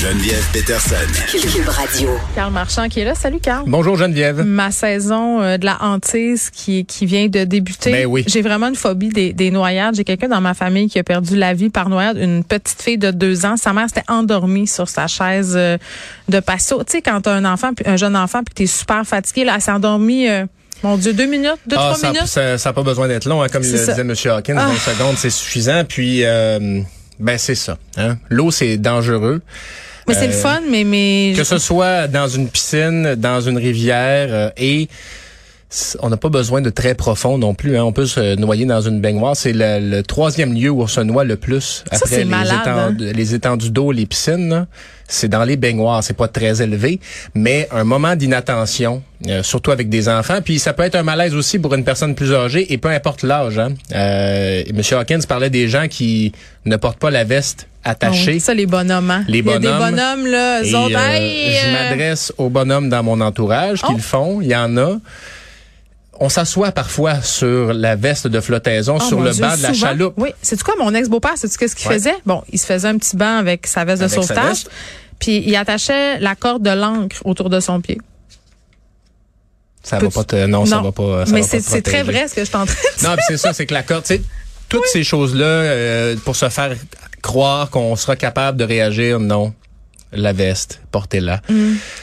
Geneviève Peterson. Cube Radio. Carl Marchand qui est là. Salut Carl. Bonjour Geneviève. Ma saison euh, de la hantise qui, qui vient de débuter. Ben oui. J'ai vraiment une phobie des, des noyades. J'ai quelqu'un dans ma famille qui a perdu la vie par noyade. Une petite fille de deux ans. Sa mère s'était endormie sur sa chaise euh, de patio. Tu sais, quand t'as un enfant, puis un jeune enfant, puis t'es super fatigué, là, elle s'est endormie... euh, mon Dieu, deux minutes, deux, Ah, trois ça, minutes. ça, ça a pas besoin d'être long, hein, comme le ça. disait M. Hawkins, Ah. 20 secondes, c'est suffisant. Puis, euh, ben c'est ça. Hein. L'eau, c'est dangereux. Mais c'est le Euh, fun, mais mais Que ce soit dans une piscine, dans une rivière, euh, et on n'a pas besoin de très profond non plus. Hein. On peut se noyer dans une baignoire. C'est le, le troisième lieu où on se noie le plus Ça, après les, malade, hein. étendues, les étendues d'eau, les piscines. C'est dans les baignoires. C'est pas très élevé, mais un moment d'inattention, euh, surtout avec des enfants. Puis ça peut être un malaise aussi pour une personne plus âgée et peu importe l'âge. Hein. Euh, Monsieur Hawkins parlait des gens qui ne portent pas la veste Ah attachée. oui, ça les bonhommes. hein. Les Il y a des bonhommes. bonhommes là, Et, euh, je m'adresse aux bonhommes dans mon entourage qui Oh. le font. Il y en a. On s'assoit parfois sur la veste de flottaison, Oh, sur le Dieu, banc de la souvent. chaloupe. Oui, c'est quoi mon ex-beau-père, c'est qu'est-ce qu'il Ouais. faisait? Bon, il se faisait un petit banc avec sa veste de Avec sauvetage, puis il attachait la corde de l'encre autour de son pied. Ça va pas te, non, ça va pas. ça mais c'est très vrai ce que je suis en train de dire. Non, c'est ça, c'est que la corde, tu sais, toutes ces choses-là, euh, pour se faire croire qu'on sera capable de réagir, non. La veste, portez-la.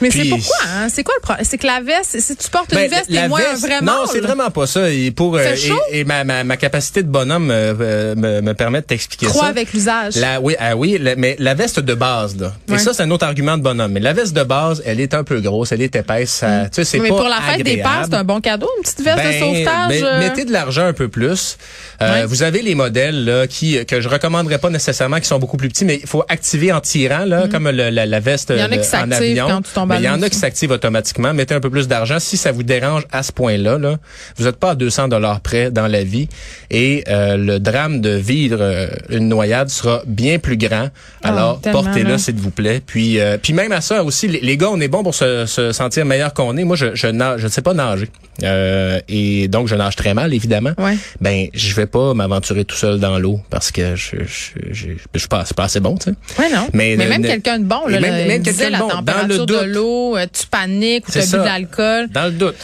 Mais c'est pourquoi hein? C'est quoi le problème C'est que la veste, si tu portes une Ben, veste, t'es moins veste- un vrai Non, c'est vraiment pas ça. Et pour euh, chaud? et, et ma, ma, ma capacité de bonhomme euh, euh, me, me permet de t'expliquer Crois ça. avec l'usage. La, oui, ah oui, la- mais la veste de base, là. Ouais. Et ça, c'est un autre argument de bonhomme. Mais la veste de base, elle est un peu grosse, elle est épaisse. Ça, tu sais, c'est Mm. Mais pas pour la fête des pères, agréable. c'est un bon cadeau, une petite veste de Ben, sauvetage. ben, euh, mettez de l'argent un peu plus. Ouais. Vous avez les modèles là, qui que je recommanderais pas nécessairement, qui sont beaucoup plus petits, mais il faut activer en tirant là, comme le- la, la veste. Il y en a de- qui en s'activent avion. quand tu tombes Il y en a qui s'activent automatiquement. Mettez un peu plus d'argent. Si ça vous dérange à ce point-là, là, vous n'êtes pas à 200 dollars près dans la vie et euh, le drame de vivre euh, une noyade sera bien plus grand. Alors Ah, tellement, portez-le s'il vous plaît. Puis euh, puis même à ça aussi, les, les gars, on est bon pour se, se sentir meilleur qu'on est. Moi, je je nage, je ne sais pas nager Euh, et donc je nage très mal évidemment. Ouais. Ben je vais pas m'aventurer tout seul dans l'eau parce que je je je, je suis pas, pas assez bon, tu sais. Ouais, non. Mais Mais, le- même quelqu'un de bon, là, même- là, même quelqu'un de la bon, dans température le de l'eau, euh, tu paniques ou tu as bu de l'alcool. Dans le doute.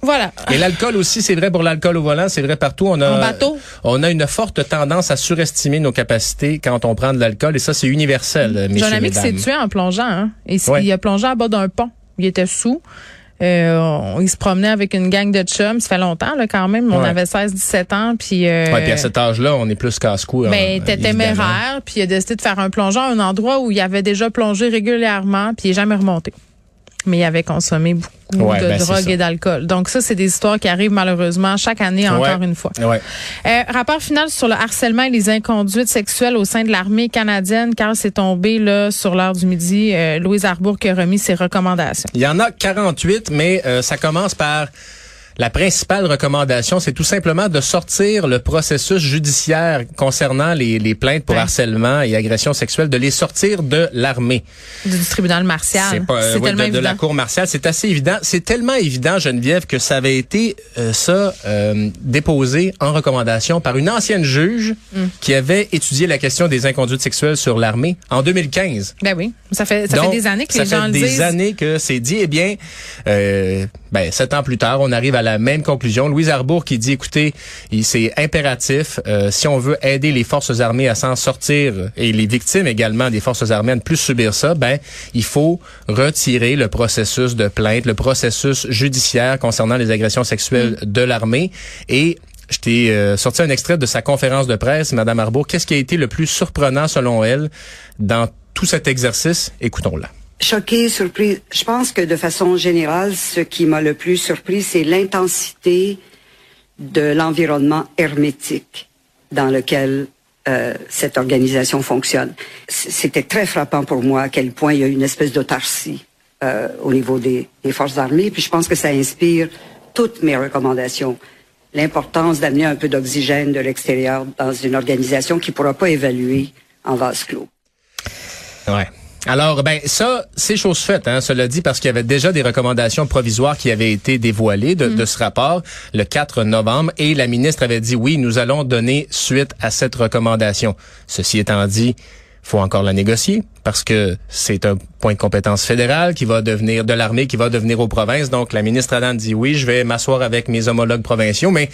Voilà. Et l'alcool aussi, c'est vrai pour l'alcool au volant, c'est vrai partout. On a, En bateau. On a une forte tendance à surestimer nos capacités quand on prend de l'alcool et ça, c'est universel, J'ai un ami qui s'est tué en plongeant. Hein? Et Ouais. Il a plongé à bas d'un pont. Il était sous. Euh, on- il se promenait avec une gang de chums. Ça fait longtemps là, quand même. On Ouais. avait 16-17 ans. Puis, euh, Ouais, puis à cet âge-là, on est plus casse-cou. ben, hein, était évidemment. téméraire. Puis il a décidé de faire un plongeon à un endroit où il avait déjà plongé régulièrement. Puis il n'est jamais remonté. Mais il avait consommé beaucoup Ouais, de ben, drogue et d'alcool. Donc ça, c'est des histoires qui arrivent malheureusement chaque année encore Ouais. une fois. Ouais. Euh, rapport final sur le harcèlement et les inconduites sexuelles au sein de l'armée canadienne. Car c'est tombé là sur l'heure du midi. Euh, Louise Arbour qui a remis ses recommandations. Il y en a 48, mais euh, ça commence par la principale recommandation, c'est tout simplement de sortir le processus judiciaire concernant les, les plaintes pour Ouais. harcèlement et agression sexuelle, de les sortir de l'armée. Du, tribunal martial. C'est pas euh, ouais, de, la cour martiale, c'est assez évident. C'est tellement évident, Geneviève, que ça avait été euh, ça euh, déposé en recommandation par une ancienne juge Mm. qui avait étudié la question des inconduites sexuelles sur l'armée en 2015. Ben oui. Ça fait, ça Donc, fait des années que ça les gens fait le des disent. années que c'est dit. Eh bien, euh, ben, sept ans plus tard, on arrive à la même conclusion. Louise Arbour qui dit, écoutez, c'est impératif, euh, si on veut aider les forces armées à s'en sortir et les victimes également des forces armées à ne plus subir ça, ben, il faut retirer le processus de plainte, le processus judiciaire concernant les agressions sexuelles Mm. de l'armée et Je t'ai euh, sorti un extrait de sa conférence de presse, Madame Arbour. Qu'est-ce qui a été le plus surprenant selon elle dans tout cet exercice? Écoutons-la. Choquée, surprise. Je pense que de façon générale, ce qui m'a le plus surpris, c'est l'intensité de l'environnement hermétique dans lequel euh, cette organisation fonctionne. C'était très frappant pour moi à quel point il y a une espèce d'autarcie euh, au niveau des, des forces armées. Puis je pense que ça inspire toutes mes recommandations. L'importance d'amener un peu d'oxygène de l'extérieur dans une organisation qui ne pourra pas évaluer en vase clos. Ouais. Alors, ben ça, c'est chose faite, hein, cela dit, parce qu'il y avait déjà des recommandations provisoires qui avaient été dévoilées de, de ce rapport le 4 novembre, et la ministre avait dit oui, nous allons donner suite à cette recommandation. Ceci étant dit, faut encore la négocier parce que c'est un point de compétence fédéral qui va devenir de l'armée qui va devenir aux provinces. Donc la ministre Adam dit oui, je vais m'asseoir avec mes homologues provinciaux, mais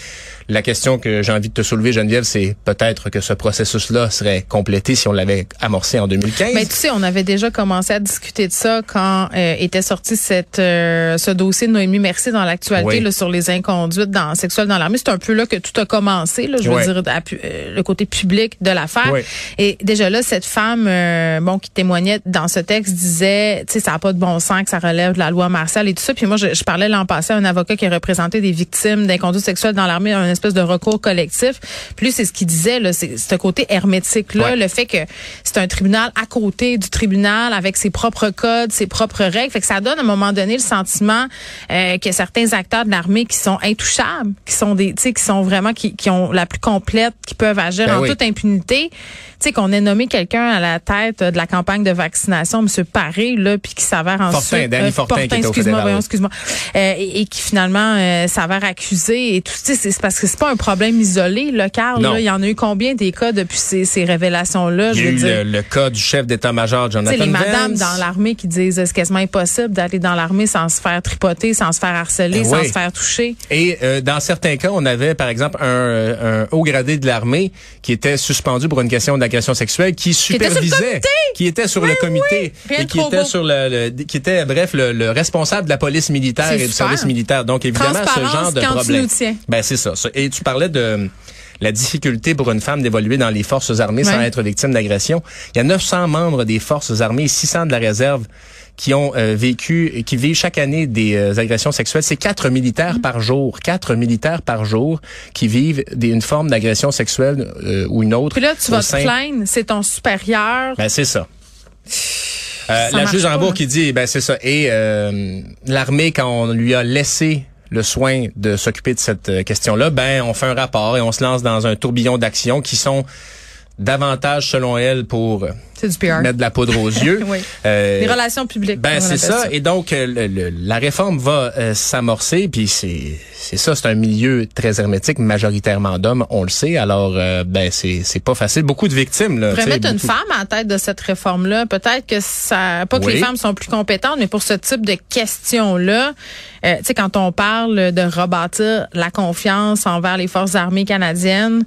la question que j'ai envie de te soulever Geneviève, c'est peut-être que ce processus-là serait complété si on l'avait amorcé en 2015. Mais tu sais, on avait déjà commencé à discuter de ça quand euh, était sorti cette euh, ce dossier de Noémie Mercier dans l'actualité Oui. sur les inconduites dans, sexuelles dans l'armée. C'est un peu là que tout a commencé, là, je veux Oui. dire, à pu- euh, le côté public de l'affaire. Oui. Et déjà là, cette femme, euh, bon, qui témoignait dans ce texte, disait, tu sais, ça n'a pas de bon sens, que ça relève de la loi martiale et tout ça. Puis moi, je, je parlais l'an passé à un avocat qui a représenté des victimes d'inconduite sexuelle dans l'armée, un espèce de recours collectif. Puis lui, c'est ce qu'il disait, là, c'est ce côté hermétique-là, Ouais. le fait que c'est un tribunal à côté du tribunal avec ses propres codes, ses propres règles. Fait que ça donne à un moment donné le sentiment euh, que certains acteurs de l'armée qui sont intouchables, qui sont des, tu sais, qui sont vraiment qui, qui ont la plus complète, qui peuvent agir Ben en oui. toute impunité. Tu sais qu'on ait nommé quelqu'un à la tête de la campagne de vaccination, M. Là, puis qui s'avère Fortin, ensuite Danny Fortin, qui était au excuse-moi, voyons, excuse-moi, Euh, et, et qui finalement euh, s'avère accusé et tout. C'est parce que c'est pas un problème isolé, local. Là, il y en a eu combien des cas depuis ces, ces révélations-là? Il y a eu le, le cas du chef d'état-major Jonathan les madames Vance. dans l'armée qui disent euh, c'est quasiment impossible d'aller dans l'armée sans se faire tripoter, sans se faire harceler, Eh sans oui. se faire toucher. Et euh, dans certains cas, on avait par exemple un, euh, un haut gradé de l'armée qui était suspendu pour une question d'agression sexuelle, qui était sur le supervisait, comité! qui était sur le comité et qui était beau. sur le, le- qui était bref le, le responsable de la police militaire et du service militaire. Donc évidemment ce genre de problème. Ben c'est ça. Et tu parlais de la difficulté pour une femme d'évoluer dans les forces armées sans être victime d'agression. Il y a 900 membres des forces armées et 600 de la réserve qui ont euh, vécu, qui vivent chaque année des euh, agressions sexuelles. C'est quatre militaires par jour, quatre militaires par jour qui vivent des, une forme d'agression sexuelle euh, ou une autre. Puis là, tu vas te sein- plaindre, c'est ton supérieur. Ben c'est ça. Euh, la juge. Rambourg qui dit, ben c'est ça. Et euh, l'armée, quand on lui a laissé le soin de s'occuper de cette euh, question-là, ben on fait un rapport et on se lance dans un tourbillon d'actions qui sont davantage, selon elle, pour euh, du PR. mettre de la poudre aux yeux. Oui. Euh, Les relations publiques. ben c'est ça. Et donc euh, le- le- la réforme va euh, s'amorcer. Puis c'est c'est ça. C'est un milieu très hermétique, majoritairement d'hommes. On le sait. Alors euh, ben c'est c'est pas facile. Beaucoup de victimes là. On pourrait tu sais, mettre une beaucoup- femme à la tête de cette réforme-là. Peut-être que ça, pas que Oui. les femmes sont plus compétentes, mais pour ce type de questions-là, euh, tu sais, quand on parle de rebâtir la confiance envers les forces armées canadiennes,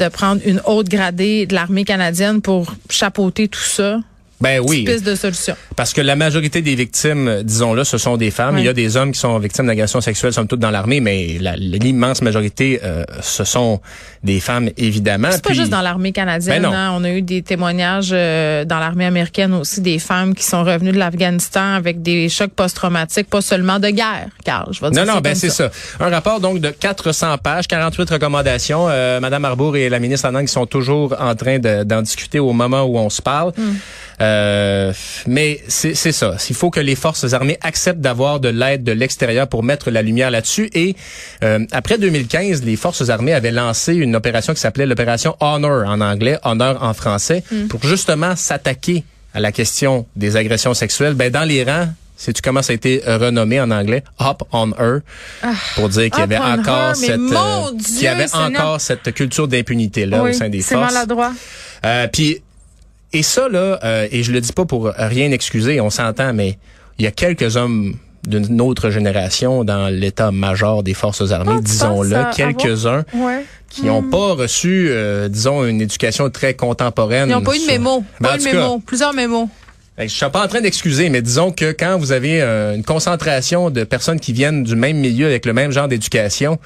de prendre une haute gradée de l'armée canadienne pour chapeauter tout ça, Ben oui. piste de solution. Parce que la majorité des victimes, euh, disons-le, ce sont des femmes. Oui. Il y a des hommes qui sont victimes d'agressions sexuelles, somme toute, dans l'armée, mais la- l'immense majorité, euh, ce sont des femmes, évidemment. C'est pas juste dans l'armée canadienne. Ben non. hein. On a eu des témoignages euh, dans l'armée américaine aussi des femmes qui sont revenues de l'Afghanistan avec des chocs post-traumatiques, pas seulement de guerre, Carl. Je vais dire Non, non, ben c'est ça. Un rapport donc de 400 pages, 48 recommandations. Euh, Madame Arbour et la ministre Anand qui sont toujours en train de- d'en discuter au moment où on se parle. Hmm. Euh, mais c'est c'est ça. Il faut que les forces armées acceptent d'avoir de l'aide de l'extérieur pour mettre la lumière là-dessus. Et euh, après 2015, les forces armées avaient lancé une opération qui s'appelait l'opération Honor en anglais, Honor en français, Hmm. pour justement s'attaquer à la question des agressions sexuelles. Ben dans les rangs. Sais-tu comment ça a été euh, renommé en anglais? Up on her. pour dire qu'il y avait encore her, cette, euh, Dieu, qu'il y avait encore cette culture d'impunité là au sein des c'est forces. maladroit. Euh, puis et ça là, euh, et je le dis pas pour rien excuser, on s'entend, mais il y a quelques hommes d'une autre génération dans l'état-major des forces armées, Ah, disons-le, quelques-uns Ouais. qui n'ont pas reçu, euh, disons, une éducation très contemporaine. Ils n'ont pas eu de mémo. Ben, Pas eu cas, mémo. Plusieurs mémos. Ben, Je suis pas en train d'excuser, mais disons que quand vous avez euh, une concentration de personnes qui viennent du même milieu avec le même genre d'éducation,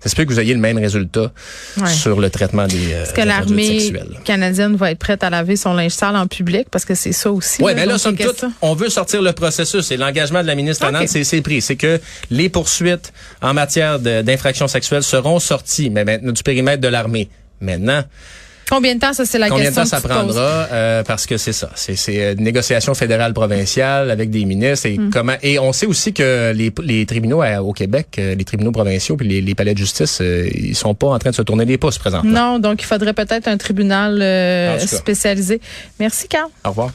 ça se peut que vous ayez le même résultat Ouais. sur le traitement des, euh, Est-ce que l'armée canadienne va être prête à laver son linge sale en public? Parce que c'est ça aussi. Oui, mais là, somme toute, on veut sortir le processus. Et l'engagement de la ministre OK. Nantes, c'est pris. C'est que les poursuites en matière d'infractions sexuelles seront sorties, mais maintenant du périmètre de l'armée. Maintenant, Combien de temps, ça, c'est la combien de question temps ça que prendra? Euh, Parce que c'est ça, c'est c'est euh, une négociation fédérale provinciale avec des ministres et Hmm. comment. Et on sait aussi que les, les tribunaux à- au Québec, euh, les tribunaux provinciaux puis les, les palais de justice, ils sont pas en train de se tourner les pouces présentement. Non, donc il faudrait peut-être un tribunal euh, spécialisé. Merci, Carl. Au revoir.